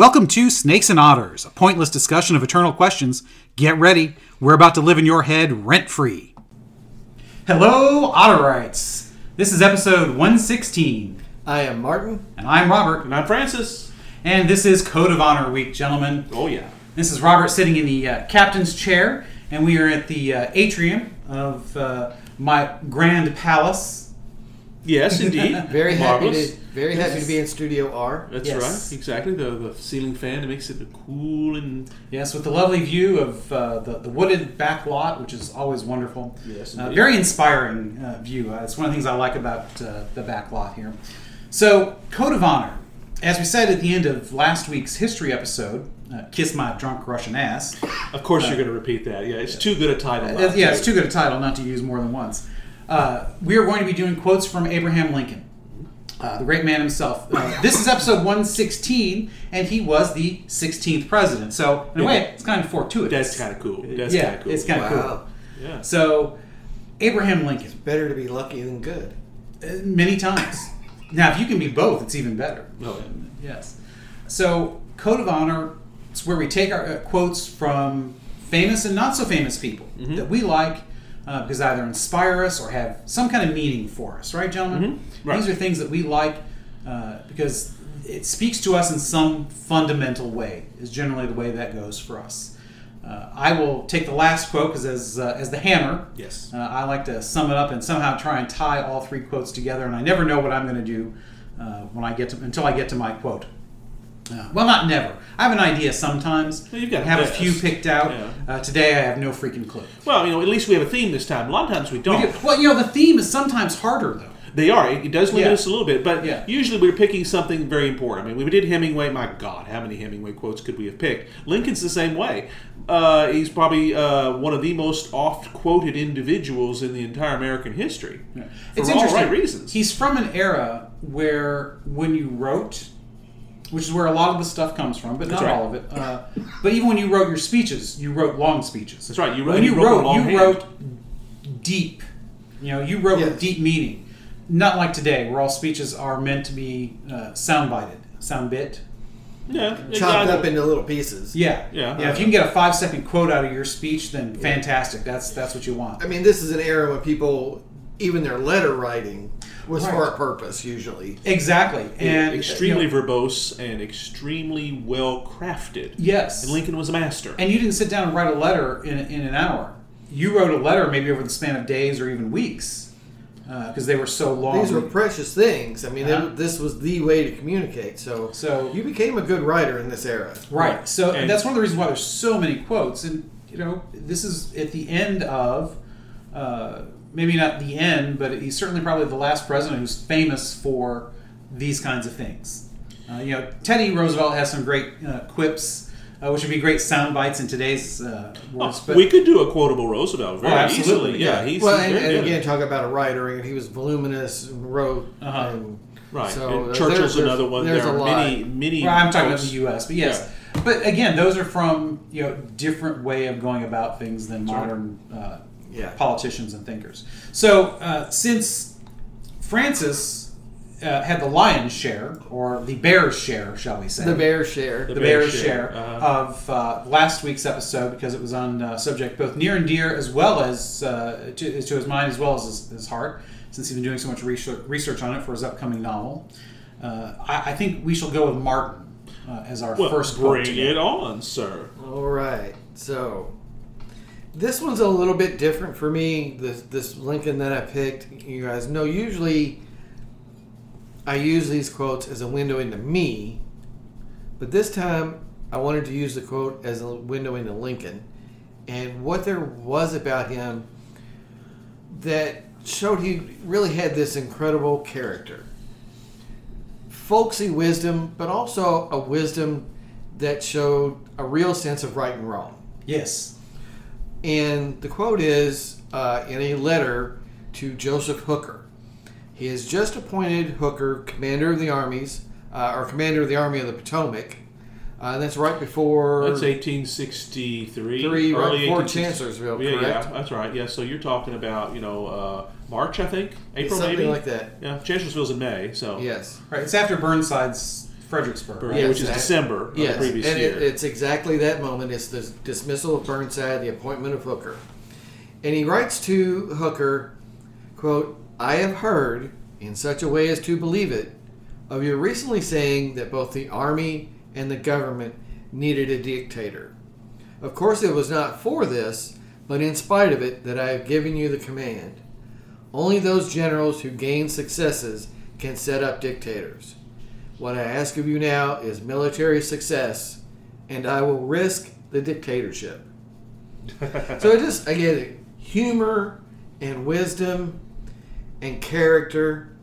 Welcome to Snakes and Otters, a pointless discussion of eternal questions. Get ready, we're about to live in your head rent free. Hello, Otterites! This is episode 116, I am Martin. and I'm Robert, And I'm Francis. and this is Code of Honor Week, gentlemen. Oh yeah. This is Robert sitting in the uh, captain's chair, and we are at the uh, atrium of uh, my grand palace. Yes, indeed. Very happy Marvelous. to very happy to be in Studio R. That's Yes. right. Exactly. The the ceiling fan it makes it cool and Yes, with the lovely view of uh, the, the wooded back lot, which is always wonderful. Yes, uh, indeed. very inspiring uh, view. Uh, it's one of the things I like about uh, the back lot here. So, Code of Honor. As we said at the end of last week's history episode, uh, "Kiss My Drunk Russian Ass." of course you're going to repeat that. Yeah, it's too good a title. Uh, yeah, it's too good a title not to use more than once. Uh, we are going to be doing quotes from Abraham Lincoln, uh, the great man himself. Uh, this is episode 116, and he was the 16th president. So, in a way, it's kind of fortuitous. That's kind of cool. That's yeah, kind of cool. it's kind of Wow. cool. yeah. So, Abraham Lincoln, Better to be lucky than good. uh, many times. Now, if you can be both, it's even better. Oh, Yes. So, Code of Honor is where we take our uh, quotes from famous and not so famous people Mm-hmm. that we like uh, because either inspire us or have some kind of meaning for us, right, gentlemen? Mhm. Right. These are things that we like uh, because it speaks to us in some fundamental way, is generally the way that goes for us. Uh, I will take the last quote because, as, uh, as the hammer, Yes. uh, I like to sum it up and somehow try and tie all three quotes together, and I never know what I'm going to do uh, when I get to until I get to my quote. Well, not never. I have an idea sometimes. Well, you've got have a few picked out. Yeah. Uh, today, I have no freaking clue. Well, you know, at least we have a theme this time. A lot of times we We don't. do- Well, you know, the theme is sometimes harder though. They are. It, does limit Yeah. us a little bit, but Yeah. usually we're picking something very important. I mean, we did Hemingway. My God, how many Hemingway quotes could we have picked? Lincoln's the same way. Uh, he's probably uh, one of the most oft quoted individuals in the entire American history. For It's all interesting. right reasons. He's from an era where when you wrote, which is where a lot of the stuff comes from, but not right. all of it. Uh, but even when you wrote your speeches, you wrote long speeches. That's right. You wrote- when you you wrote wrote, you hand. wrote deep. You know, you wrote with deep meaning. Not like today, where all speeches are meant to be uh, sound-bited, sound bit. yeah, Chopped exactly. up into little pieces. Yeah, Yeah. yeah. If you can get a five-second quote out of your speech, then fantastic. That's that's what you want. I mean, this is an era when people, even their letter writing, was for a purpose usually. Exactly, and extremely you know, verbose and extremely well crafted. yes. And Lincoln was a master. And you didn't sit down and write a letter in, in an hour. You wrote a letter maybe over the span of days or even weeks because they were so long. These were precious things. I mean, Uh-huh. this was the way to communicate. So, So- you became a good writer in this era. right. So And- that's one of the reasons why there's so many quotes. And you know, this is at the end of uh, maybe not the end, but he's certainly probably the last president who's famous for these kinds of things. Uh, you know, Teddy Roosevelt has some great uh, quips. Uh, which would be great sound bites in today's uh, words. Oh, but we could do a quotable Roosevelt very Oh, absolutely, easily. yeah. Yeah, he's, well, he's and, and again, talk about a writer, and he was voluminous and wrote. Uh-huh. And right. So and uh, Churchill's there- another one. There's there a are lot. many, many. Well, I'm talking about the U.S., but yes. But again, those are from you know different way of going about things than right. modern uh, Yeah. politicians and thinkers. So uh, since Francis uh, had the lion's share, or the bear's share, shall we say? The bear's share. the The bear's bear's share, share, uh-huh. of uh, last week's episode because it was on uh, subject both near and dear as well as uh, to, to his mind as well as his, his heart since he's been doing so much research, research on it for his upcoming novel. Uh, I, I think we shall go with Martin uh, as our Well, first quote bring today. it on, sir. All right. So this one's a little bit different for me. This this Lincoln that I picked, you guys know. Usually, I use these quotes as a window into me, but this time I wanted to use the quote as a window into Lincoln, and what there was about him that showed he really had this incredible character. Folksy wisdom, but also a wisdom that showed a real sense of right and wrong. Yes. And the quote is uh, in a letter to Joseph Hooker. He has just appointed Hooker commander of the armies, uh, or commander of the Army of the Potomac. Uh, that's right before. That's 1863. Three, right before 1860 Chancellorsville, Yeah, correct? yeah, that's right. Yeah, so you're talking about you know uh, March, I think, April, something maybe. like that. Yeah, Chancellorsville's in May, so Yes. Right. It's after Burnside's Fredericksburg. Right, Right? which is that- December of the yes, previous and year. It, it's exactly that moment. It's the dismissal of Burnside, the appointment of Hooker, and he writes to Hooker, "quote I have heard, in such a way as to believe it, of your recently saying that both the army and the government needed a dictator. Of course, it was not for this, but in spite of it, that I have given you the command. Only those generals who gain successes can set up dictators." What I ask of you now is military success, and I will risk the dictatorship. so it just again humor and wisdom and character,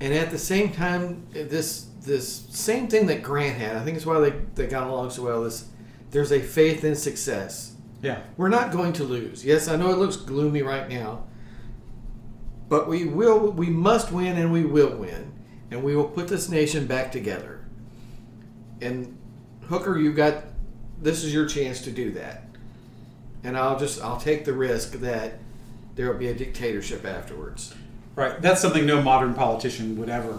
and at the same time this this same thing that Grant had. I think it's why they, they got along so well. Is there's a faith in success. Yeah. We're not going to lose. Yes, I know it looks gloomy right now, but we will. We must win, and we will win, and we will put this nation back together. And Hooker, you've got this is your chance to do that, and I'll just I'll take the risk that there will be a dictatorship afterwards. Right. That's something no modern politician would ever.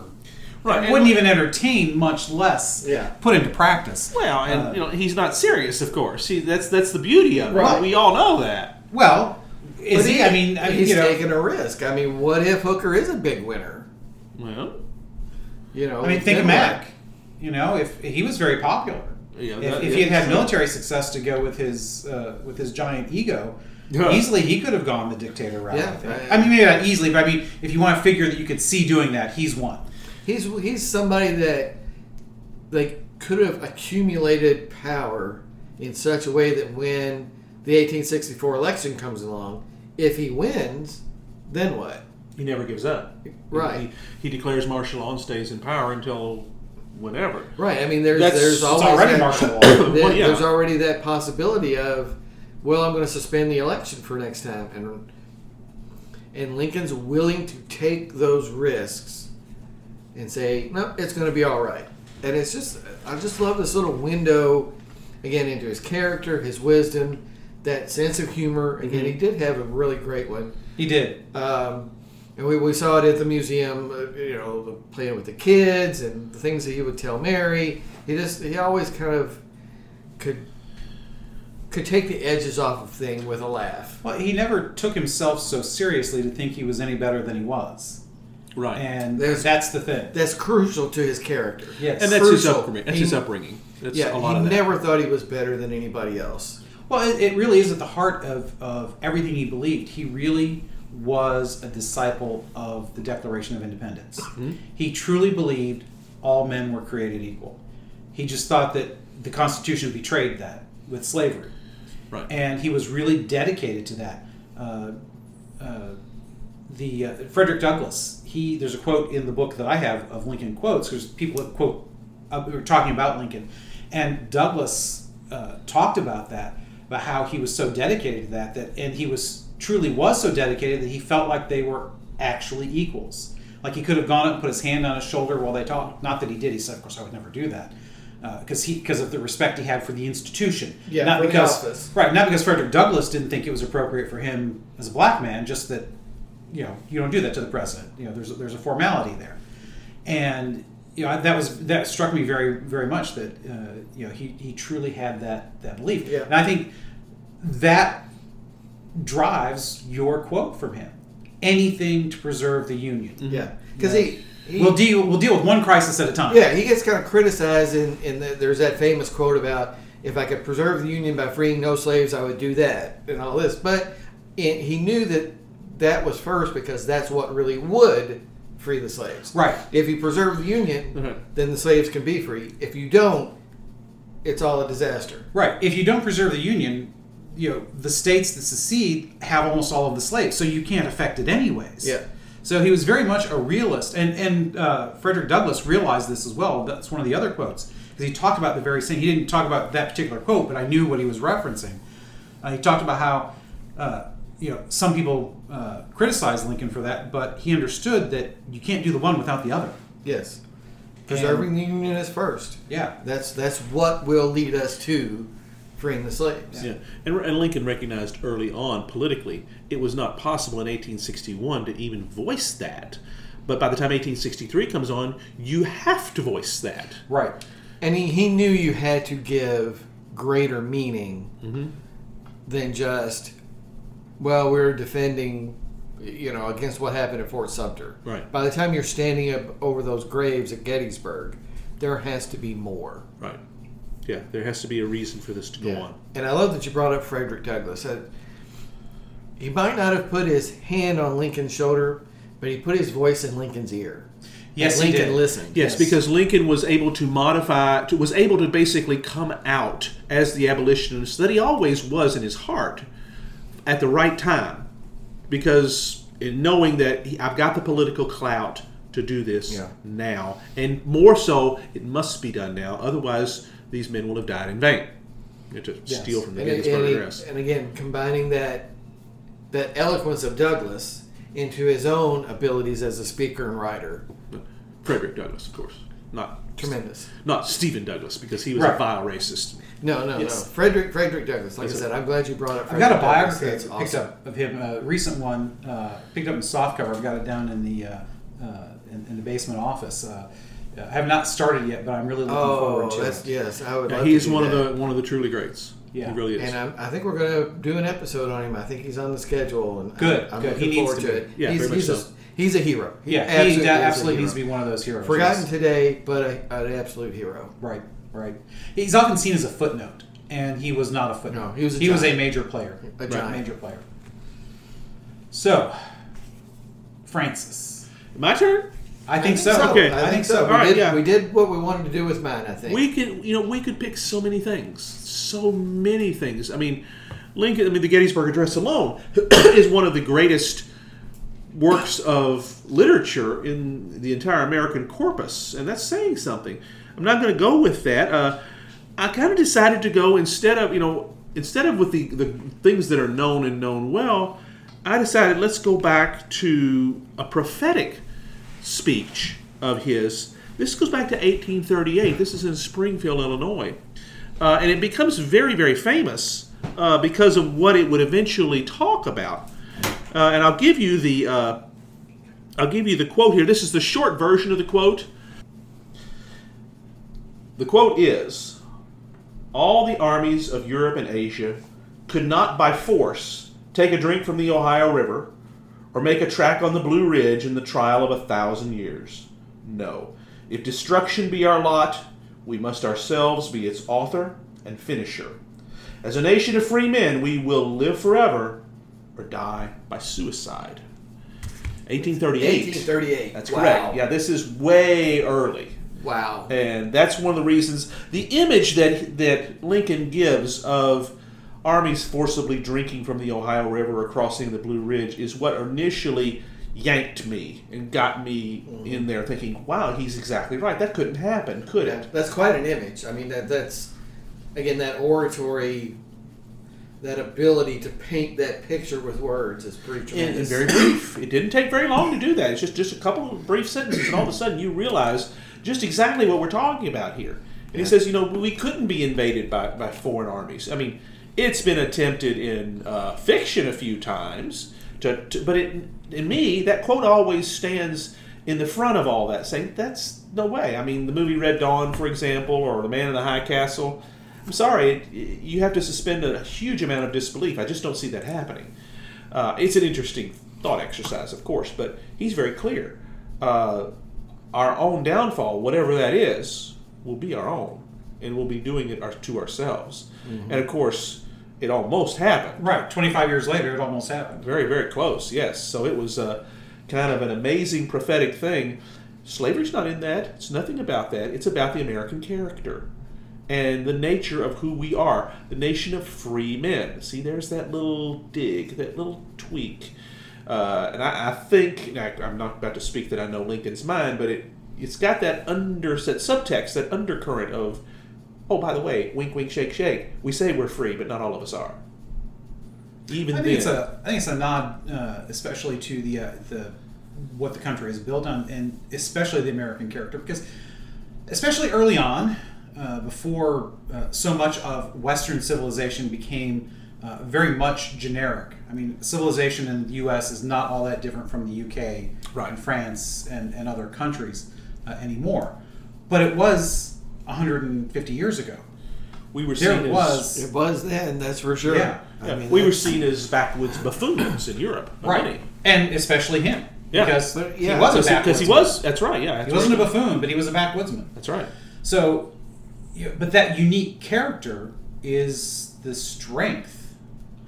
Right, and- Wouldn't even entertain, much less Yeah. put into practice. well, and Uh, you know he's not serious, of course. See, that's that's the beauty of it. Right. We all know that. Well, is But he? I mean, I mean, he's you know, taking a risk. I mean, what if Hooker is a big winner? Well, You know, I mean, think of Mac. You know, if he was very popular, Yeah, if, that- if he had had military success to go with his uh, with his giant ego, Yeah. easily he could have gone the dictator route. Yeah, I. I- I mean, maybe not easily, but I mean, if you want to figure that you could see doing that, he's one. He's he's somebody that like could have accumulated power in such a way that when the 1864 election comes along, if he wins, then what? He never gives up. Right. He, he declares martial law and stays in power until whenever. Right. I mean, there's That's- there's always already that, martial law. that- Well, yeah. There's already that possibility of, well, I'm going to suspend the election for next time, and and Lincoln's willing to take those risks and say, no, it's going to be all right. And it's just, I just love this little window, again, into his character, his wisdom, that sense of humor. Again, he did have a really great one. He did. Um, and we, we saw it at the museum, uh, you know, the, playing with the kids and the things that he would tell Mary. He just, he always kind of could could take the edges off of thing with a laugh. Well, he never took himself so seriously to think he was any better than he was, Right. and There's- that's the thing. That's crucial to his character. Yes. and that's his crucial. upbringing. That's He- his upbringing. That's yeah, a lot he of that. He never thought he was better than anybody else. Well, it, it really is at the heart of, of everything he believed. He really was a disciple of the Declaration of Independence. He truly believed all men were created equal. He just thought that the Constitution betrayed that with slavery. Right. And he was really dedicated to that. Uh, uh, the uh, Frederick Douglass. He there's a quote in the book that I have of Lincoln quotes because people that quote uh, were talking about Lincoln, and Douglass uh, talked about that about how he was so dedicated to that that and he was truly was so dedicated that he felt like they were actually equals. Like he could have gone up and put his hand on his shoulder while they talked. Not that he did. He said, "Of course, I would never do that." Because he, because of the respect he had for the institution, Yeah, not because. Right, not because Frederick Douglass didn't think it was appropriate for him as a black man, just that you know you don't do that to the president. You know, there's a, there's a formality there, and you know that was that struck me very very much that uh, you know he, he truly had that that belief, Yeah. and I think that drives your quote from him: anything to preserve the union. Yeah, because Yeah. he, he We'll deal we'll deal with one crisis at a time. Yeah, he gets kind of criticized, and in, the, there's that famous quote about if I could preserve the Union by freeing no slaves, I would do that, and all this. But it, he knew that that was first because that's what really would free the slaves. Right. If you preserve the Union, Mhm. then the slaves can be free. If you don't, it's all a disaster. Right. If you don't preserve the union, you know the states that secede have almost all of the slaves, so you can't affect it anyways. Yeah. So he was very much a realist, and and uh, Frederick Douglass realized this as well. That's one of the other quotes because he talked about the very same. He didn't talk about that particular quote, but I knew what he was referencing. Uh, he talked about how uh, you know some people uh, criticize Lincoln for that, but he understood that you can't do the one without the other. Yes. Preserving the Union is first. Yeah. That's that's what will lead us to freeing the slaves. Yeah, and, and Lincoln recognized early on politically it was not possible in 1861 to even voice that But by the time 1863 comes on, you have to voice that. Right. And he, he knew you had to give greater meaning mm-hmm. than just, well, we're defending, you know, against what happened at Fort Sumter. Right. By the time you're standing up over those graves at Gettysburg, there has to be more. Right. Yeah, there has to be a reason for this to go on. And I love that you brought up Frederick Douglass. Uh, he might not have put his hand on Lincoln's shoulder, but he put his voice in Lincoln's ear. Yes, and he Lincoln did. listened. Yes, Yes. because Lincoln was able to modify, to, was able to basically come out as the abolitionist that he always was in his heart at the right time. Because in knowing that he, I've got the political clout to do this Yeah. now, and more so, it must be done now. Otherwise, these men will have died in vain. You know, To Yes. steal from the And, Gettysburg and, Address. and again, combining that that eloquence of Douglass into his own abilities as a speaker and writer, Frederick Douglass, of course, not tremendous. not Stephen Douglas, because he was Right. a vile racist. No, no, Yes. no. Frederick Frederick Douglass. Like Yes, I sir. said, I'm glad you brought it up. I've got a Frederick biography I That's picked awesome. up of him, a recent one, uh, picked up in softcover. I've got it down in the uh, uh, in, in the basement office. I have not started yet, but I'm really looking oh, forward Oh, to that's it. yes. I would. Yeah, love he to is do one that. of the one of the truly greats. Yeah. he really is. And I'm, I think we're going to do an episode on him. I think he's on the schedule, and Good, I'm good. looking He needs forward to to, it. Yeah, he's, very much he's, a, he's a hero. He Yeah, he absolutely, da- absolutely hero. needs to be one of those heroes. forgotten yes. today, but a, an absolute hero. Right, right. He's often seen as a footnote, and he was not a footnote. No, he was a he was a major player. A Right, giant. major player. So, Francis. My turn. I think, so. Okay. I, think so. We, right, did, yeah. we did what we wanted to do with mine. I think. We could, you know, we could pick so many things, so many things. I mean, Lincoln. I mean, the Gettysburg Address alone is one of the greatest works of literature in the entire American corpus, and that's saying something. I'm not going to go with that. Uh, I kind of decided to go instead of, you know, instead of with the the things that are known and known well. I decided let's go back to a prophetic speech of his. This goes back to 1838. This is in Springfield, Illinois. Uh, and it becomes very, very famous uh, because of what it would eventually talk about. Uh, and I'll give you the uh, I'll give you the quote here. This is the short version of the quote. The quote is All the armies of Europe and Asia could not by force take a drink from the Ohio River or make a track on the Blue Ridge in the trial of a thousand years. No. If destruction be our lot, we must ourselves be its author and finisher. As a nation of free men, we will live forever or die by suicide. 1838. 1838. That's Wow. correct. Yeah, this is way early. Wow. And that's one of the reasons the image that that Lincoln gives of armies forcibly drinking from the Ohio River or crossing the Blue Ridge is what initially yanked me and got me mm-hmm. in there thinking, wow, he's exactly right. That couldn't happen, could Yeah, it? that's quite an image. I mean, that that's again that oratory, that ability to paint that picture with words is pretty And, and very brief. It didn't take very long to do that. It's just just a couple of brief sentences, and all of a sudden you realize just exactly what we're talking about here. And he says, you know, we couldn't be invaded by, by foreign armies. I mean, it's been attempted in uh, fiction a few times, to, to, but it, in me, that quote always stands in the front of all that, saying that's no way. I mean, the movie Red Dawn, for example, or The Man in the High Castle. I'm sorry, it, you have to suspend a huge amount of disbelief. I just don't see that happening. Uh, it's an interesting thought exercise, of course, but he's very clear. Uh, our own downfall, whatever that is, will be our own, and we'll be doing it our, to ourselves. And of course, it almost happened. Right. 25 years later, it almost happened. Very, very close, yes. So it was uh, kind of an amazing prophetic thing. Slavery's not in that. It's nothing about that. It's about the American character and the nature of who we are the nation of free men. See, there's that little dig, that little tweak. Uh, and I, I think, I, I'm not about to speak that I know Lincoln's mind, but it, it's got that under, that subtext, that undercurrent of, oh, by the way, wink, wink, shake, shake. We say we're free, but not all of us are. Even I then. think it's a I think it's a nod, uh, especially to the uh, the what the country is built on, and especially the American character, because especially early on, uh, before uh, so much of Western civilization became uh, very much generic. I mean, civilization in the U.S. is not all that different from the U.K. Right. and France and, and other countries uh, anymore, but it was 150 years ago. We were There seen was- as It was then, that's for sure. Yeah. I yeah, mean, we were seen as backwoods buffoons in Europe. Right, and especially him. Yeah. because But, yeah, he was a because he was. That's right. Yeah, He wasn't a buffoon, but he was a backwoodsman. That's right. So, but that unique character is the strength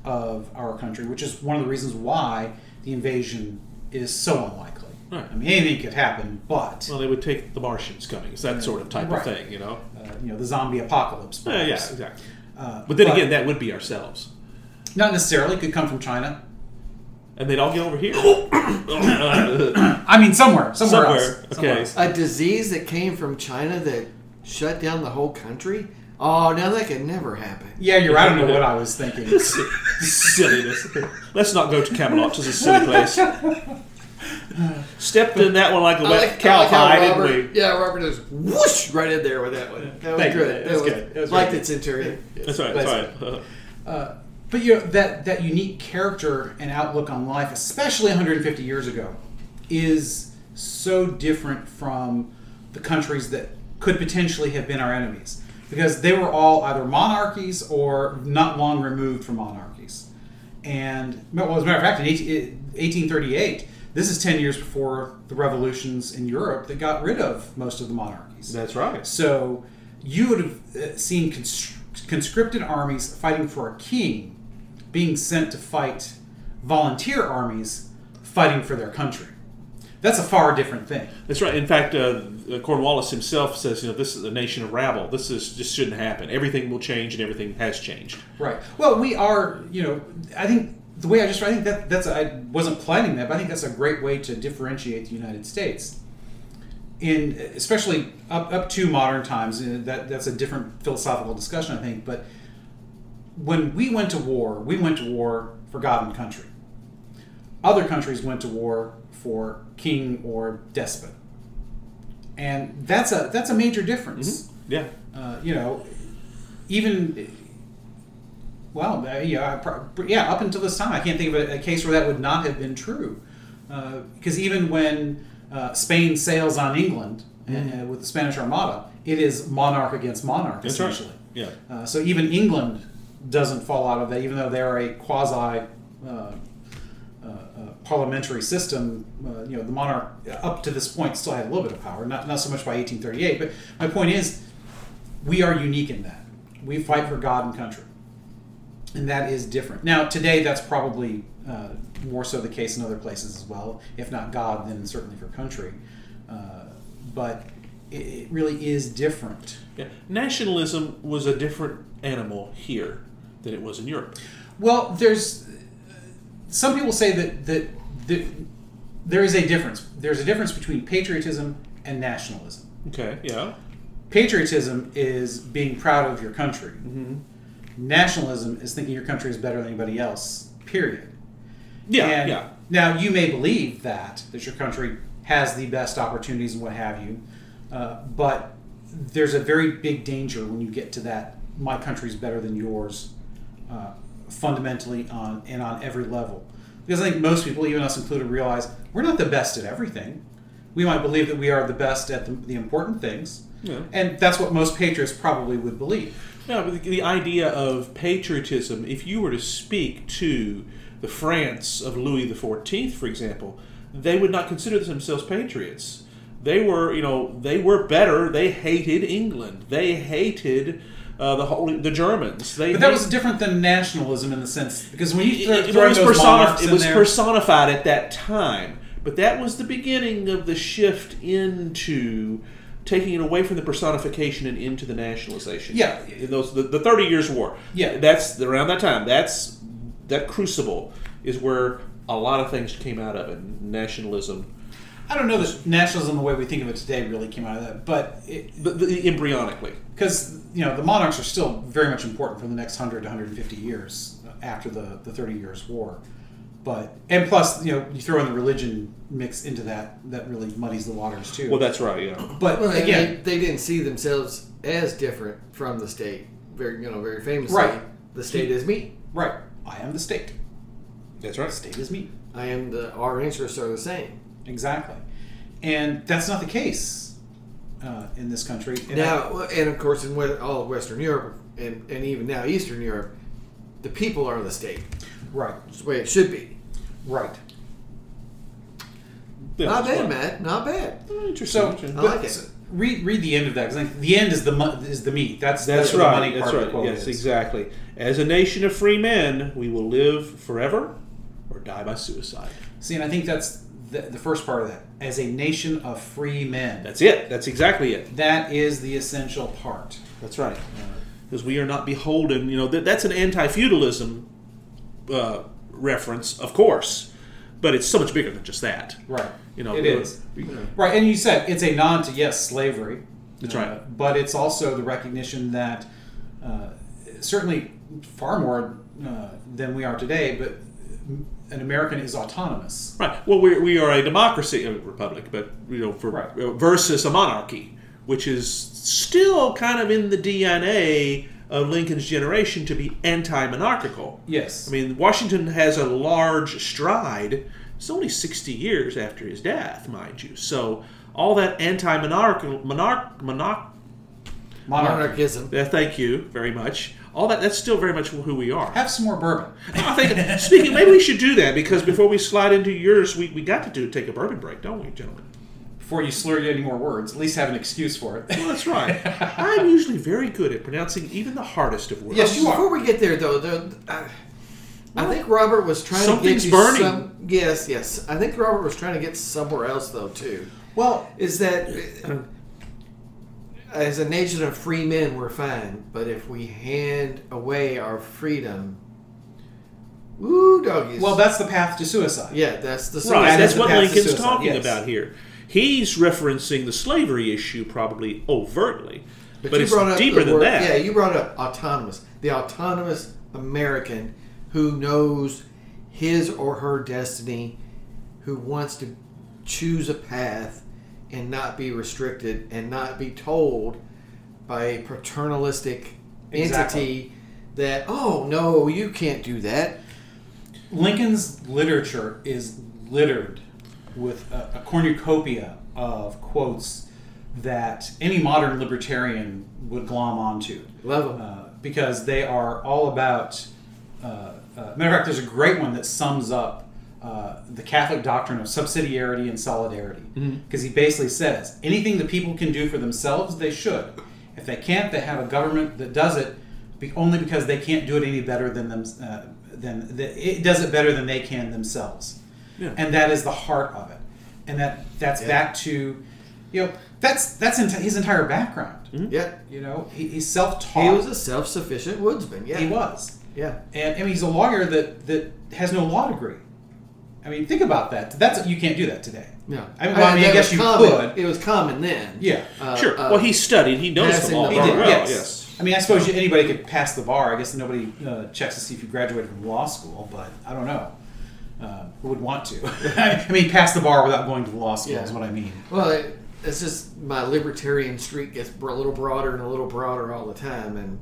of our country, which is one of the reasons why the invasion is so unlikely. Right. I mean, anything could happen, but Well, they would take the Martians coming. It's that sort of type Right. of thing, you know. uh, you know, the zombie apocalypse. Yeah, yeah, exactly. Uh, But then again, that would be ourselves, not necessarily could come from China. and they'd all get over here. I mean, somewhere, somewhere, Somewhere, else. Somewhere okay. else. A disease that came from China that shut down the whole country? Oh, now that could never happen. Yeah, you're. I don't know what I was thinking. Silliness. Let's not go to Camelot. It's a silly place. Stepped in that one like a I wet like, I like how cowhide, Robert, didn't we? Yeah, Robert just whoosh right in there with that one. That was Thank good. That was was good. That was like very the Centurion. That's right. That's right. Uh, but you know that that unique character and outlook on life, especially 150 years ago, is so different from the countries that could potentially have been our enemies because they were all either monarchies or not long removed from monarchies. And well, as a matter of fact, in 18, 1838, this is 10 years before the revolutions in Europe that got rid of most of the monarchies. That's right. So you would have uh, seen conscripted armies fighting for a king being sent to fight volunteer armies fighting for their country. That's a far different thing. That's right. In fact, uh, Cornwallis himself says, you know, this is a nation of rabble. This is just shouldn't happen. Everything will change, and everything has changed. Right. Well, we are, you know, I think the way I just, I think that that's, I wasn't planning that, but I think that's a great way to differentiate the United States. In, especially up, up to modern times, uh, that, that's a different philosophical discussion, I think, but when we went to war, we went to war for God and country. Other countries went to war for king or despot. And that's a, that's a major difference Yeah. uh, you know, even well, uh, yeah, yeah. Up until this time, I can't think of a, a case where that would not have been true, because even when uh, Spain sails on England uh, with the Spanish Armada, it is monarch against monarch That's right. essentially. Yeah. Uh, so even England doesn't fall out of that, even though they're a quasi uh, uh, uh, parliamentary system. Uh, you know, the monarch up to this point still had a little bit of power, not not so much by 1838. But my point is, we are unique in that we fight for God and country, and that is different. Now today, that's probably uh, more so the case in other places as well. If not God, then certainly for country. Uh, but it, it really is different. Yeah. Nationalism was a different animal here than it was in Europe. Well, there's some people say that that, that there is a difference. There's a difference between patriotism and nationalism. Okay. Yeah. Patriotism is being proud of your country. Nationalism is thinking your country is better than anybody else. Period. Yeah. And yeah. Now you may believe that that your country has the best opportunities and what have you, uh, but there's a very big danger when you get to that. My country's better than yours, uh, fundamentally on and on every level. Because I think most people, even us included, realize we're not the best at everything. We might believe that we are the best at the, the important things, Yeah. and that's what most patriots probably would believe. No, but the, the idea of patriotism, if you were to speak to the France of Louis XIV, for example, they would not consider themselves patriots. They were, you know, they were better. They hated England. They hated uh, the whole the Germans. They But that was different than nationalism in the sense because when you throw, it, it was it was there, personified at that time. But that was the beginning of the shift into taking it away from the personification and into the nationalization. Yeah. in those the, the Thirty Years' War. Yeah. that's around that time. That's that crucible is where a lot of things came out of it. Nationalism, I don't know that nationalism, the way we think of it today, really came out of that, but the, the, embryonically. because you know the monarchs are still very much important for the next 100 to 150 years after the, the 30 years war but and plus you know you throw in the religion mix into that that really muddies the waters too Well, that's right. Yeah. but Well, again they, they didn't see themselves as different from the state. Very, you know, very famously, Right. the state is me. right I am the state. That's right. The state is me. I am the our interests are the same. Exactly. And that's not the case uh, in this country. And Now, and of course, in all of Western Europe and, and even now Eastern Europe, the people are the state. I- right, It's the way it should be. right. Yeah, Not bad, right. Matt. Not bad. Oh, Interesting. So, interesting. I like it. so read read the end of that because the end is the mo- is the meat. That's That's where right. The money That's part right. Yes, is. exactly. As a nation of free men, we will live forever or die by suicide. See, and I think that's the, the first part of that. As a nation of free men, That's it. That's exactly it. that is the essential part. That's right. Because we are not beholden. You know, that, that's an anti-feudalism uh, reference, of course, but it's so much bigger than just that. Right. You know, it we're- is. Right, and you said it's a nod to yes, slavery. That's uh, right. But it's also the recognition that uh, certainly far more uh, than we are today, but an American is autonomous. Right. Well, we we are a democracy, a republic, but you know, for Right. versus a monarchy, which is still kind of in the DNA of Lincoln's generation to be anti-monarchical. Yes. I mean, Washington has a large stride. It's only 60 years after his death, mind you. So all that anti-monarchical monarch monarch. Monarchism. Uh, thank you very much. All that that's still very much who we are. Have some more bourbon. I think speaking, maybe we should do that because before we slide into yours, we, we got to do take a bourbon break, don't we, gentlemen? Before you slur any more words, at least have an excuse for it. Well, that's right. I'm usually very good at pronouncing even the hardest of words. Yes, you are. Before we get there, though, the, I, I think Robert was trying to get you burning. Some, yes, yes. I think Robert was trying to get somewhere else, though, too. well, Is that uh, as a nation of free men, we're fine, but if we hand away our freedom, woo, doggies. well, that's the path to suicide. yeah, that's the Right, That that's the what path to Lincoln's suicide, talking yes. about here. He's referencing the slavery issue probably overtly, but, you it's brought up deeper the than word- that. Yeah, you brought up autonomous. The autonomous American who knows his or her destiny, who wants to choose a path and not be restricted and not be told by a paternalistic Exactly. entity that, oh, no, you can't do that. Lincoln's literature is littered with a, a cornucopia of quotes that any modern libertarian would glom onto. Love them. Uh, because they are all about. Uh, uh, matter of fact, there's a great one that sums up uh, the Catholic doctrine of subsidiarity and solidarity. Because he basically says anything the people can do for themselves, they should. If they can't, they have a government that does it be, only because they can't do it any better than them. Uh, than the, it does it better than they can themselves. Yeah. And that is the heart of it. And that that's Yeah. back to, you know, that's that's enti- his entire background. yeah. You know, he, he's self-taught. He was a self sufficient woodsman. Yeah. He was. Yeah. And I mean, he's a lawyer that, that has no law degree. I mean, think about that. That's you can't do that today. Yeah. I mean, well, I mean, I guess you common. could. It was common then. Yeah. Uh, Sure. uh, well, he studied. He knows passing the law the He very did. well. yes. Yes. I mean, I suppose you- anybody could pass the bar. I guess nobody uh, checks to see if you graduated from law school, but I don't know. Uh, who would want to? I mean, pass the bar without going to law school Yeah. is what I mean. Well, it, it's just my libertarian streak gets a little broader and a little broader all the time, and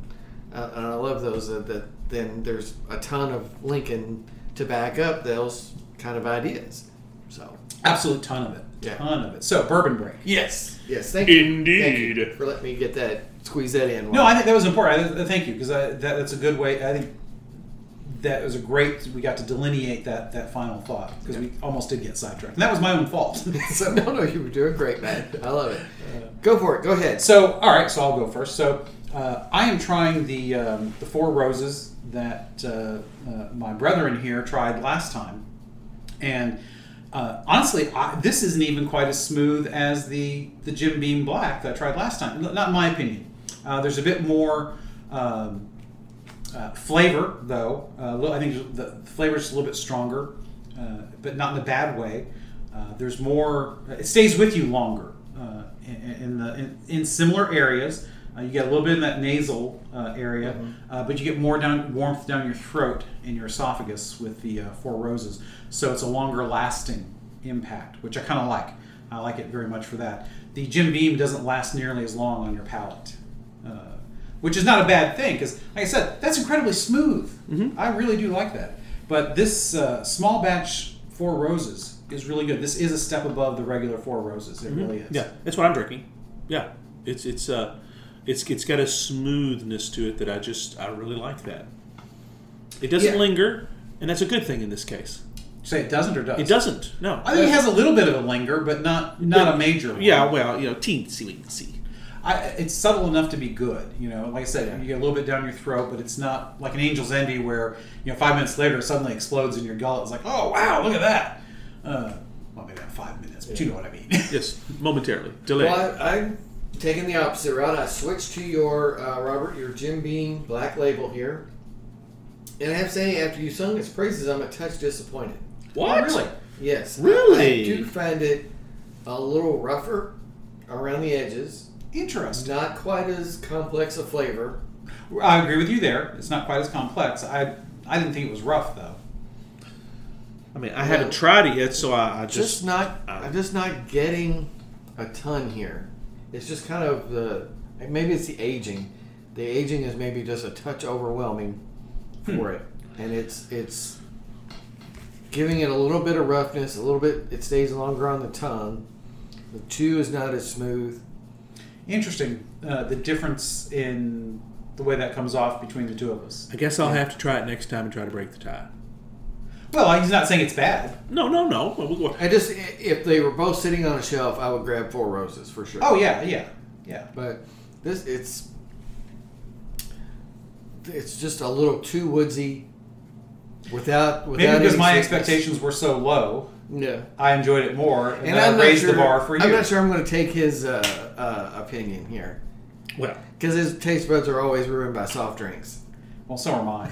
uh, and I love those. That, that then there's a ton of Lincoln to back up those kind of ideas. So Absolute ton of it. Yeah. Ton of it. So, bourbon break. yes, yes, thank you, Thank you Indeed. for letting me get that squeeze that in. No, I think that was important. I, I thank you because that, that's a good way. I think that was a great. We got to delineate that that final thought because we almost did get sidetracked, and that was my own fault. so, no, no, you were doing great, man. I love it. Go for it. Go ahead. so, all right. So I'll go first. So uh, I am trying the um, the four roses that uh, uh, my brethren here tried last time, and. Uh, honestly, I, this isn't even quite as smooth as the the Jim Beam Black that I tried last time. Not in my opinion. Uh, there's a bit more um, uh, flavor, though. Uh, little- I think the flavor is a little bit stronger, uh, but not in a bad way. Uh, there's more. It stays with you longer uh, in, in the in, in similar areas. Uh, you get a little bit in that nasal uh, area, uh, but you get more down warmth down your throat and your esophagus with the uh, four roses. So it's a longer lasting impact, which I kind of like. I like it very much for that. The Jim Beam doesn't last nearly as long on your palate. Which is not a bad thing because, like I said, that's incredibly smooth. Mm-hmm. I really do like that. But this uh, small batch Four Roses is really good. This is a step above the regular Four Roses. It really is. Mm-hmm. Yeah, that's what I'm drinking. Yeah, it's it's uh, it's it's got a smoothness to it that I just I really like that. It doesn't Yeah. linger, and that's a good thing in this case. Say it doesn't or does? It doesn't. No. I think it has a little bit of a linger, but not not a major. One. Yeah, well, you know, teensy weensy. I, it's subtle enough to be good. You know, like I said, you get a little bit down your throat, but it's not like an Angel's Envy where you know five minutes later it suddenly explodes in your gullet. It's like, oh wow, look at that. Uh, well, maybe not five minutes, but you know what I mean. Yes, momentarily delay. Well, I, I'm taking the opposite route. I switched to your uh, Robert, your Jim Beam Black Label here, and I have to say, after you sung its praises, I'm a touch disappointed. what? Oh, really? Yes, Really? I do find it a little rougher around the edges. Interesting. Not quite as complex a flavor. I agree with you there. It's not quite as complex. I I didn't think it was rough though. I mean, I haven't tried it yet, so I, I Just, just, not. uh, I'm just not getting a ton here. It's just kind of the. Maybe it's the aging. The aging is maybe just a touch overwhelming for it, and it's it's giving it a little bit of roughness, a little bit. It stays longer on the tongue. The chew is not as smooth. Interesting. Uh, the difference in the way that comes off between the two of us. I guess I'll have to try it next time and try to break the tie. Well, he's not saying it's bad. No, no, no. Well, we'll go. I just if they were both sitting on a shelf, I would grab four roses for sure. Oh yeah, yeah, yeah. But this it's it's just a little too woodsy without without Maybe because any my sweetness. expectations were so low, Yeah. I enjoyed it more, and, And I raised sure, the bar for you. I'm not sure I'm going to take his uh, uh, opinion here Well, because his taste buds are always ruined by soft drinks. Well, so are mine.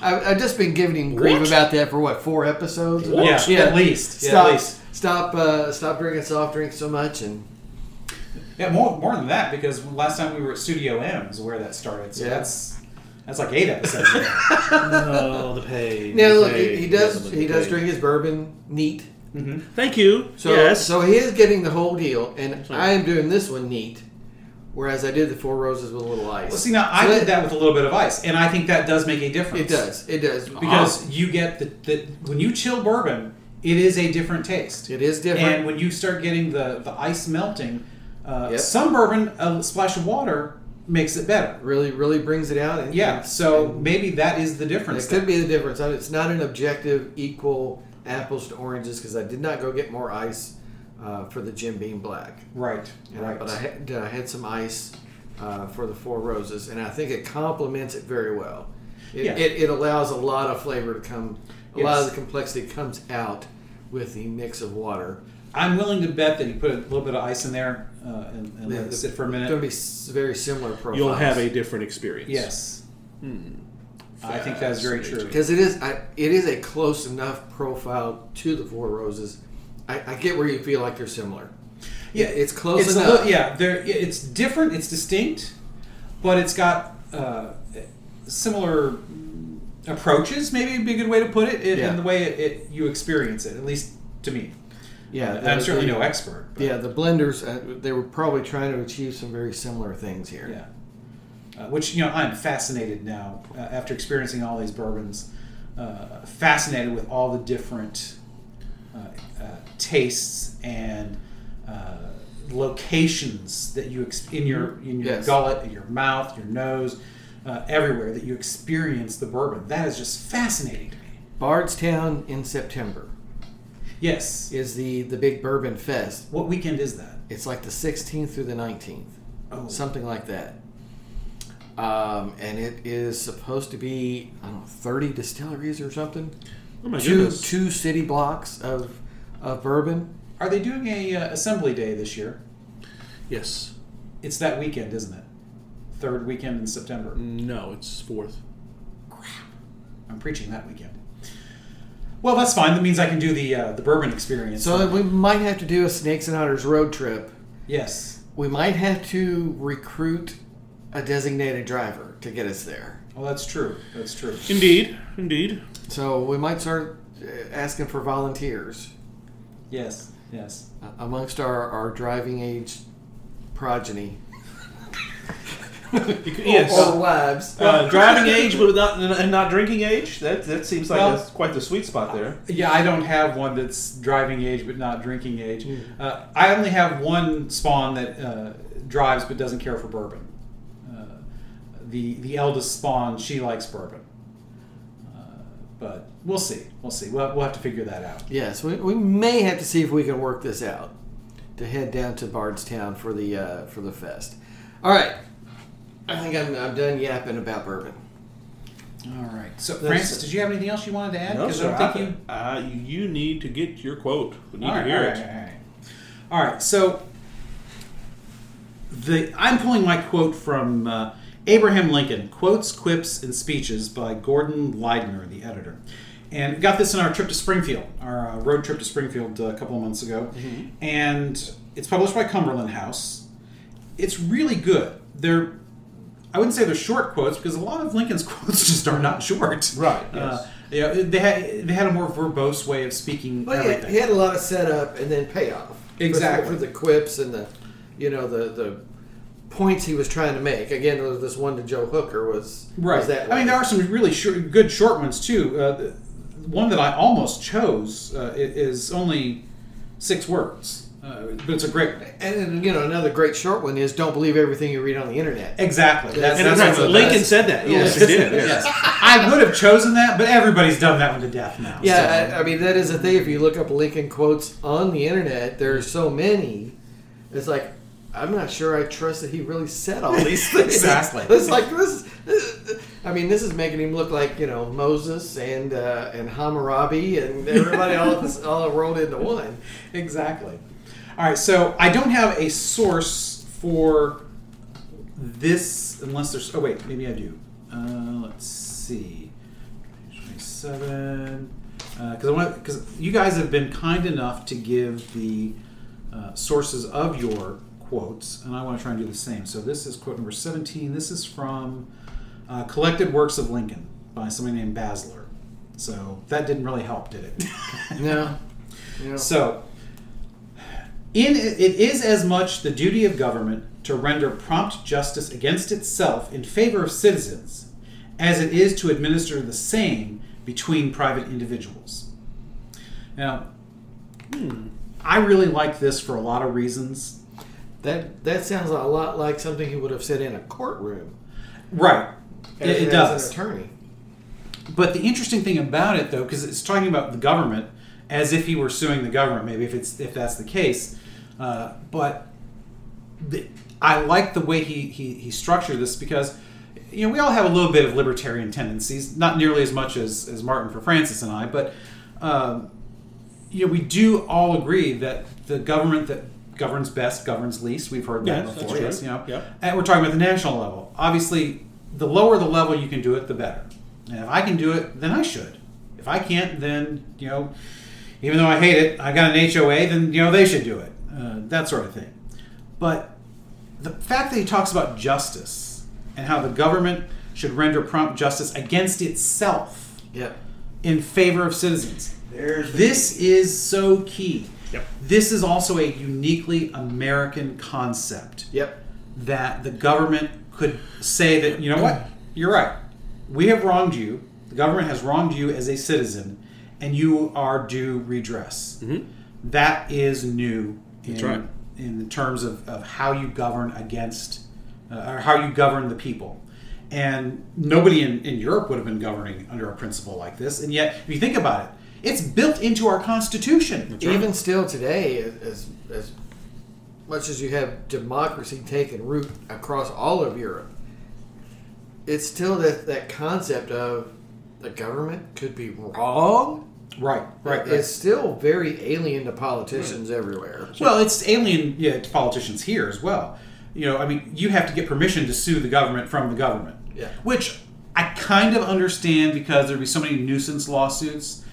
I, I've just been giving him grief What? about that for what four episodes. What? Yeah, at least. Yeah, Stop, at least. stop, uh, stop drinking soft drinks so much, and Yeah, more more than that because last time we were at Studio M is where that started. So Yeah. that's that's like eight episodes. ago. no, the pay. now the look, pay, he, he does the he does drink his bourbon neat. hmm Thank you. So yes. so he is getting the whole deal, and I am doing this one neat, whereas I did the four roses with a little ice. Well, see now I So did that with a little bit of ice, and I think that does make a difference. It does. It does because you get the, the when you chill bourbon, it is a different taste. it is different. And when you start getting the, the ice melting, uh, Yep. some bourbon, a splash of water makes it better. really, really brings it out. And, Yeah, so and maybe that is the difference. it could be the difference. I mean, It's not an objective equal apples to oranges because I did not go get more ice uh, for the Jim Beam Black. right, And I- right. but I had, I had some ice uh, for the Four Roses, and I think it complements it very well. It, Yeah. it, it allows a lot of flavor to come, a lot of the complexity comes out with the mix of water. I'm willing to bet that you put a little bit of ice in there uh, and, and Yeah, let it sit for a minute. It's going to be very similar profiles. You'll have a different experience. Yes, Hmm. I think that's very true. because it is I, it is a close enough profile to the Four Roses. I, I get where you feel like they're similar. Yeah, it's close it's enough. little- yeah, they're, it's different. It's distinct, but it's got uh, similar approaches. Maybe would be a good way to put it. in Yeah. in the way it, it you experience it, at least to me. Yeah, And I'm certainly the- no expert. but- Yeah, the blenders uh, they were probably trying to achieve some very similar things here. Yeah. Uh, which you know, I'm fascinated now uh, after experiencing all these bourbons. Uh, fascinated with all the different uh, uh, tastes and uh, locations that you ex- in your in your Yes. gullet, in your mouth, your nose, uh, everywhere that you experience the bourbon. That is just fascinating to me. Bardstown in September Yes. is the the big bourbon fest. What weekend is that? It's like the 16th through the 19th, Oh, something like that. Um, and it is supposed to be I don't know 30 distilleries or something. Oh my two goodness. two city blocks of of bourbon. are they doing a uh, assembly day this year? Yes. It's that weekend, isn't it? Third weekend in September. No, it's fourth. Crap. I'm preaching that weekend. Well, that's fine. That means I can do the uh, the bourbon experience. So we might have to do a Snakes and Otters road trip. yes. We might have to recruit a designated driver to get us there. Well, that's true. That's true. Indeed, indeed. So we might start uh, asking for volunteers Yes. Yes. uh, amongst our, our driving age progeny. yes. or wives. Uh, driving age, but not and not drinking age. That that seems like Well- that's quite the sweet spot there. Yeah, I don't have one that's driving age but not drinking age. Uh, I only have one spawn that uh, drives but doesn't care for bourbon. Uh, the the eldest spawn, she likes bourbon. Uh, but we'll see. We'll see. We'll, we'll have to figure that out. Yes, we, we may have to see if we can work this out to head down to Bardstown for the uh, for the fest. All right, I think I'm, I'm done yapping about bourbon. All right. So, That's- Francis, did you have anything else you wanted to add? No, 'Cause sir. I don't think you. uh, you you need to get your quote. We need All to right, hear all it. right, all right. All right, so the I'm pulling my quote from uh, Abraham Lincoln: "Quotes, quips, and speeches" by Gordon Leidner, the editor. And got this in our trip to Springfield, our uh, road trip to Springfield uh, a couple of months ago, and it's published by Cumberland House. It's really good. They're I wouldn't say they're short quotes because a lot of Lincoln's quotes just are not short. Right, Uh, yeah, they had they had a more verbose way of speaking Well, yeah, everything. he had a lot of setup and then payoff. For- Exactly. for, the quips and the, you know, the the points he was trying to make. Again, there was this one to Joe Hooker was Right. Was that I mean, there are some really short, good short ones too. Uh, the one that I almost chose uh, is only six words, uh, but it's a great. And you know, another great short one is don't believe everything you read on the internet. Exactly. That's, And that's right, of the Lincoln best. said that. Yes, he Yes. did. Yes. I would have chosen that, but everybody's done that one to death now. Yeah, so- I, I mean that is the thing. If you look up Lincoln quotes on the internet, there's so many. It's like I'm not sure I trust that he really said all these things. Exactly. It's like this. this- I mean, this is making him look like you know Moses and uh, and Hammurabi and everybody all all rolled into one. exactly. All right, so I don't have a source for this unless there's. Oh wait, maybe I do. Uh, let's see. Twenty-seven. Because I want because you guys have been kind enough to give the uh, sources of your quotes, and I want to try and do the same. So this is quote number seventeen. This is from uh, Collected Works of Lincoln by somebody named Basler. So that didn't really help, did it? No. No. So, in it is as much the duty of government to render prompt justice against itself in favor of citizens as it is to administer the same between private individuals. Now, hmm, I really like this for a lot of reasons. That that sounds a lot like something he would have said in a courtroom. Right. It, as- it as does. An attorney. But the interesting thing about it, though, because it's talking about the government as if he were suing the government, maybe if it's if that's the case. Uh, but the, I like the way he, he he structured this because you know we all have a little bit of libertarian tendencies, not nearly as much as as Martin for Francis and I, but um, you know we do all agree that the government that governs best governs least. We've heard that Yes, before. Yes, you know, Yep. and we're talking about the national level. Obviously, the lower the level you can do it, the better. And if I can do it, then I should. If I can't, then you know, even though I hate it, I got an HOA, then you know they should do it. Uh, that sort of thing. But the fact that he talks about justice and how the government should render prompt justice against itself Yep. in favor of citizens. There's This is so key. Yep. This is also a uniquely American concept Yep. that the government could say that you know what you're right we have wronged you the government has wronged you as a citizen and you are due redress That is new in, right. in terms of, of how you govern against uh, or how you govern the people and nobody in, in europe would have been governing under a principle like this and yet if you think about it it's built into our constitution Even still today, as as much as you have democracy taking root across all of Europe, it's still that that concept of the government could be wrong. Right right, right. It's still very alien to politicians everywhere. Well, it's alien yeah, to politicians here as well. You know, I mean, you have to get permission to sue the government from the government. Yeah. Which I kind of understand because there'd be so many nuisance lawsuits.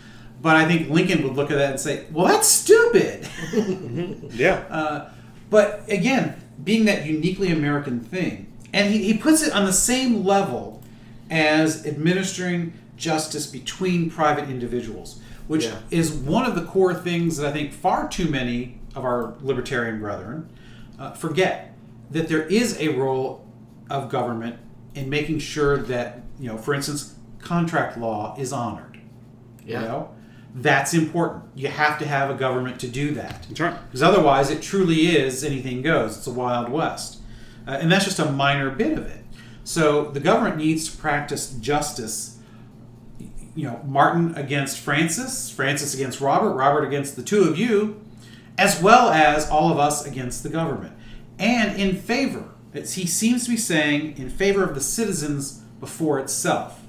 But I think Lincoln would look at that and say, well, that's stupid. Yeah. Uh, but again, being that uniquely American thing, and he, he puts it on the same level as administering justice between private individuals, which Yeah. is one of the core things that I think far too many of our libertarian brethren uh, forget that there is a role of government in making sure that you know, for instance, contract law is honored. Yeah. You know, that's important. You have to have a government to do that. That's right. Because otherwise, it truly is anything goes. It's a wild west, uh, and that's just a minor bit of it. So the government needs to practice justice. You know, Martin against Francis, Francis against Robert, Robert against the two of you, as well as all of us against the government, and in favor. He seems to be saying in favor of the citizens before itself,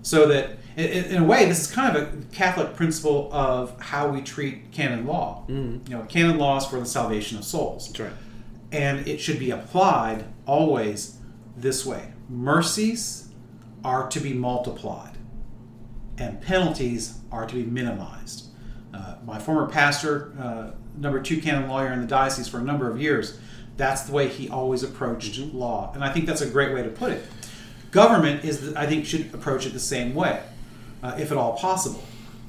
so that in, a way, this is kind of a Catholic principle of how we treat canon law. Mm-hmm. You know, canon law is for the salvation of souls right. and it should be applied always this way mercies are to be multiplied and penalties are to be minimized uh, my former pastor uh, number two canon lawyer in the diocese for a number of years that's the way he always approached law and i think that's a great way to put it government is i think should approach it the same way uh, if at all possible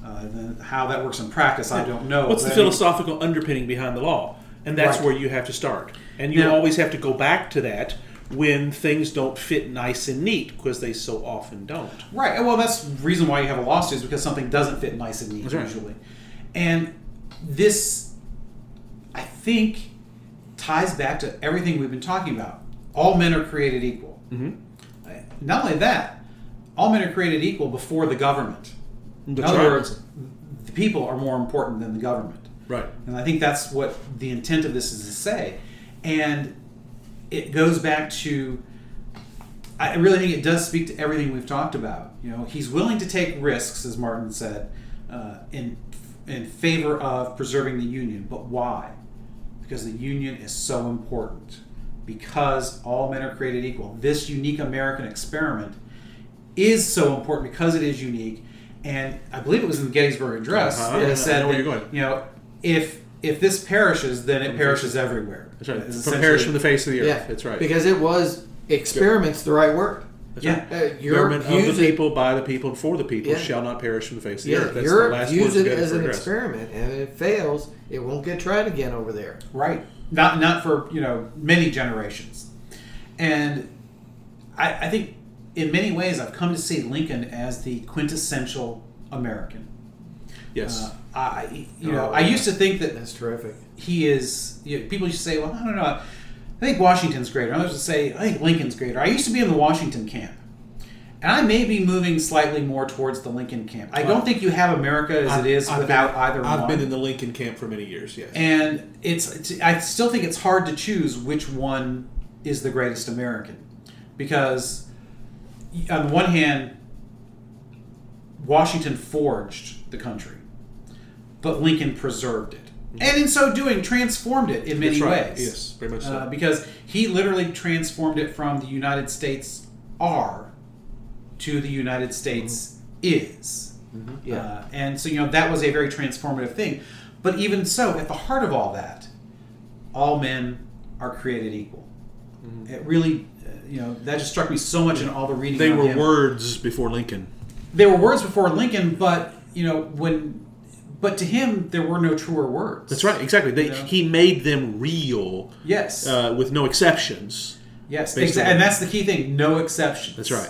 uh, then how that works in practice i don't know What's the but I think- philosophical underpinning behind the law? And that's Right. where you have to start. And you Now- always have to go back to that when things don't fit nice and neat because they so often don't. Right. Well, that's the reason why you have a lawsuit is because something doesn't fit nice and neat right. usually. And this, I think, ties back to everything we've been talking about. All men are created equal. Mhm. Uh, Not only that, all men are created equal before the government. In other right. words, the people are more important than the government. Right. And I think that's what the intent of this is to say. And it goes back to I really think it does speak to everything we've talked about. You know, he's willing to take risks, as Martin said, uh, in in favor of preserving the union. But why? Because the union is so important. Because all men are created equal. This unique American experiment is so important because it is unique. And I believe it was in the Gettysburg Address Uh-huh. that Yeah, it I said know where that, you know if if this perishes, then it perishes everywhere. That's right. Is From perish from the face of the earth. Yeah, That's right. Because it was experiments, the right word. That's Yeah. right. Uh, Government of the people, by the people, and for the people Yeah. shall not perish from the face of the earth. That's the last use it as an experiment, and if it fails, it won't get tried again over there. Right. Not not for you know many generations, and I, I think in many ways I've come to see Lincoln as the quintessential American. Yes. Uh, I you oh, know Oh, I used to think that That's terrific. he is. You know, people used to say, well, I don't know. I think Washington's greater. Others would say, I think Lincoln's greater. I used to be in the Washington camp. And I may be moving slightly more towards the Lincoln camp. I don't think you have America as it is I've without been, either I've one. been in the Lincoln camp for many years. Yes. and it's, it's I still think it's hard to choose which one is the greatest American because on the one hand Washington forged the country but Lincoln preserved it and in so doing transformed it in many right. ways Yes, very much so. uh, because he literally transformed it from the United States are to the United States is Yeah. uh, and so, you know, that was a very transformative thing. But even so, at the heart of all that, all men are created equal. It really, uh, you know, that just struck me so much in all the reading. they were him. words before Lincoln. They were words before Lincoln, but you know, when, but to him, there were no truer words. That's right. Exactly. They, Yeah. He made them real Yes. uh, with no exceptions. yes. based Exa- and that's the key thing. No exceptions. That's right.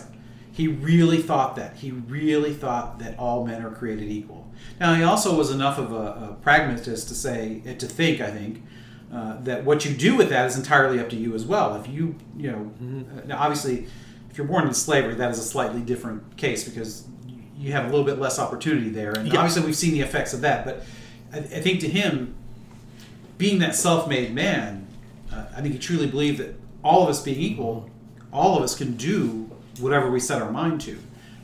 He really thought that. He really thought that all men are created equal. Now, he also was enough of a, a pragmatist to say, to think, I think, uh, that what you do with that is entirely up to you as well. If you, you know, uh, now obviously, if you're born into slavery, that is a slightly different case because you have a little bit less opportunity there. And Yeah. obviously, we've seen the effects of that. But I, I think to him, being that self-made man, uh, I think he truly believed that all of us being equal, all of us can do whatever we set our mind to.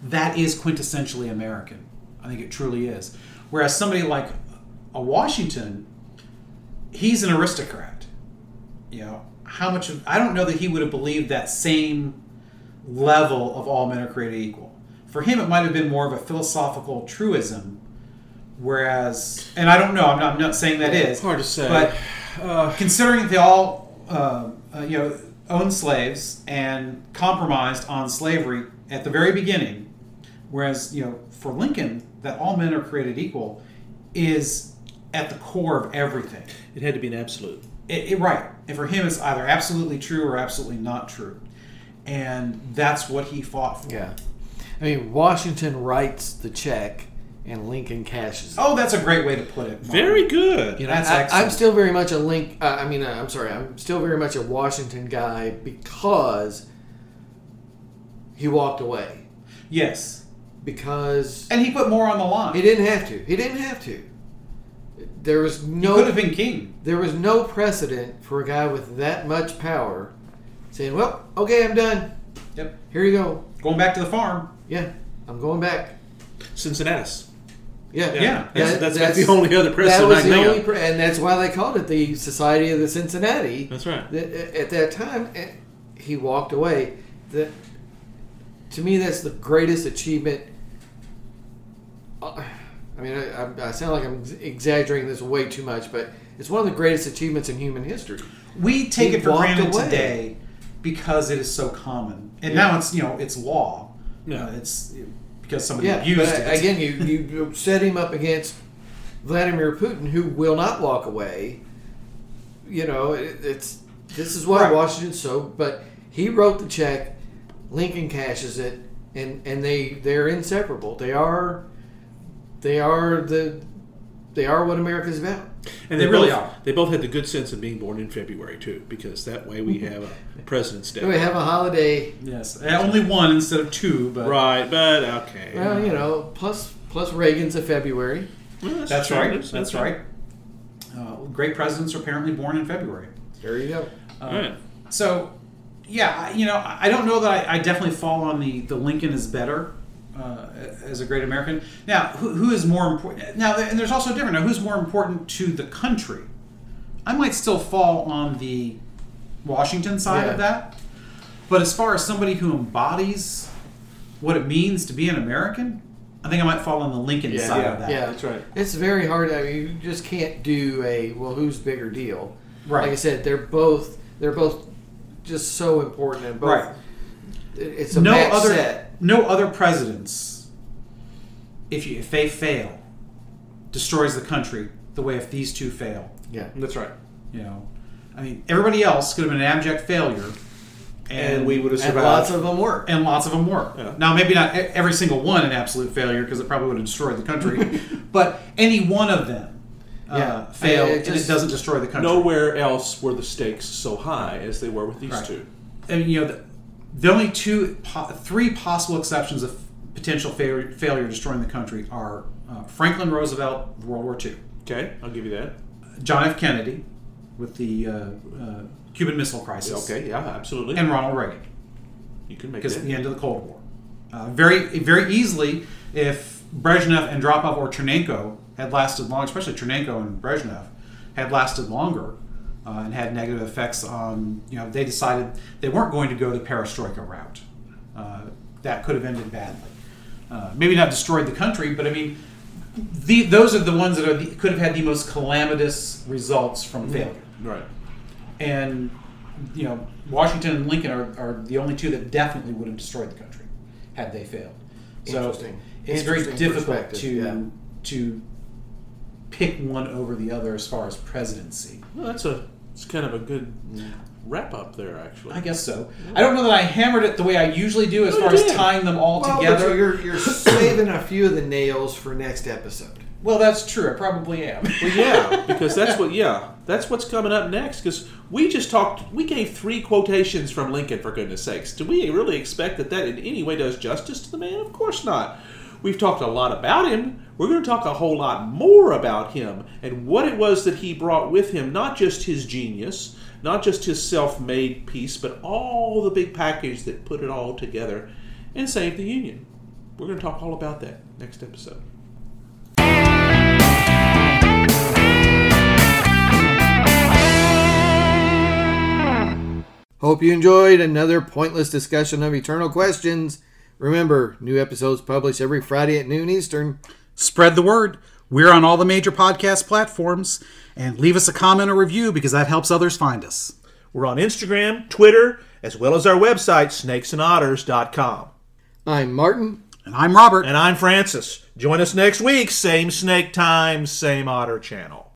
That is quintessentially American. I think it truly is. Whereas somebody like a Washington, he's an aristocrat. You know, how much of I don't know that he would have believed that same level of all men are created equal. For him, it might have been more of a philosophical truism. Whereas, and I don't know, I'm not, I'm not saying that is. Hard to say. But Uh, considering they all, uh, uh, you know, owned slaves and compromised on slavery at the very beginning, whereas you know, for Lincoln, that all men are created equal is at the core of everything. it had to be an absolute. It, it- right, and for him, it's either absolutely true or absolutely not true. and that's what he fought for. Yeah. I mean, Washington writes the check and Lincoln cashes it. Oh, that's a great way to put it. Mark. Very good. You know, That's I, excellent. I'm still very much a link. Uh, I mean, uh, I'm sorry. I'm still very much a Washington guy because he walked away. Yes, Because and he put more on the line. he didn't have to. He didn't have to. There was he no. could have been king. There was no precedent for a guy with that much power saying, "Well, okay, I'm done. Yep. Here you go. Going back to the farm. Yeah, I'm going back." Cincinnatus. Yeah, Yeah. That's, That- that's, that's- the only other That was I can the only, of. pre- and that's why they called it the Society of the Cincinnati. That's right. At that time, eh, he walked away. That to me, that's the greatest achievement. Uh, I mean, I, I- I sound like I'm exaggerating this way too much, but it's one of the greatest achievements in human history. We take He it for granted away. today because it is so common, and Yeah. now it's you know it's law. Yeah. Uh, it's because somebody Yeah, abused but it. again, you you set him up against Vladimir Putin, who will not walk away. You know, it, it's this is why Right. Washington's so. But he wrote the check. Lincoln cashes it, and and they they're inseparable. They are they are the they are what America's about. And They really both, are. They both had the good sense of being born in February too, because that way we have a President's Day. We have a holiday. yes, only one instead of two, but Right, but okay. Well, you know, plus plus Reagan's a February. Well, that's true. right. That's right. Uh, great presidents are apparently born in February. There you go. Uh, Right. So, yeah, you know, I I don't know that I, I definitely fall on the the Lincoln is better uh, as a great American. Now, who, who is more important? Now, and there's also different. Now, who's more important to the country? I might still fall on the Washington side Yeah. of that, but as far as somebody who embodies what it means to be an American, I think I might fall on the Lincoln Yeah, side yeah, of that. yeah. That's right. It's very hard. I mean, you just can't do a well. Who's bigger deal? Right. Like I said, they're both they're both just so important and both. Right. It- It's a no other set. no other presidents if you if they fail destroys the country the way if these two fail Yeah. That's right. you know i mean everybody else could have been an abject failure And we would have And survived. lots of them work. and lots of them were Yeah. now maybe not e- every single one an absolute failure because it probably would have destroyed the country but any one of them uh, Yeah. fail I- it and it doesn't destroy the country Nowhere else were the stakes so high as they were with these Right. two. and you know the, the only two po- three possible exceptions of potential failure, failure destroying the country are uh, franklin roosevelt world war ii Okay, I'll give you that. john f. Kennedy with the uh, uh, cuban missile crisis. Okay, yeah, absolutely. and ronald reagan. You can make because at the end of the cold war. Uh, very very easily if brezhnev and andropov or chernenko had lasted long especially chernenko and brezhnev had lasted longer uh, and had negative effects on you know they decided they weren't going to go the perestroika route uh, that could have ended badly uh, maybe not destroyed the country but i mean the, those are the ones that are the, could have had the most calamitous results from failure Right. and you know Washington and Lincoln are, are the only two that definitely would have destroyed the country had they failed. So Interesting. it's very difficult to yeah. to pick one over the other as far as presidency. Well, that's a it's kind of a good wrap up there, actually. I guess so. I don't know that I hammered it the way I usually do as Oh, far as tying them all Well, but together. you're you're saving a few of the nails for next episode. Well, that's true. I probably am. Well, yeah, because that's what. Yeah, that's what's coming up next. Because we just talked. We gave three quotations from Lincoln. For goodness sakes, do we really expect that that in any way does justice to the man? Of course not. We've talked a lot about him. We're going to talk a whole lot more about him and what it was that he brought with him. Not just his genius, not just his self-made piece, but all the big package that put it all together and saved the Union. We're going to talk all about that next episode. Hope you enjoyed another pointless discussion of eternal questions. Remember, new episodes published every Friday at noon Eastern. Spread the word. We're on all the major podcast platforms, and leave us a comment or review because that helps others find us. We're on Instagram, Twitter, as well as our website, snakesandotters.com. I'm Martin. And I'm Robert. And I'm Francis. Join us next week, same snake time, same otter channel.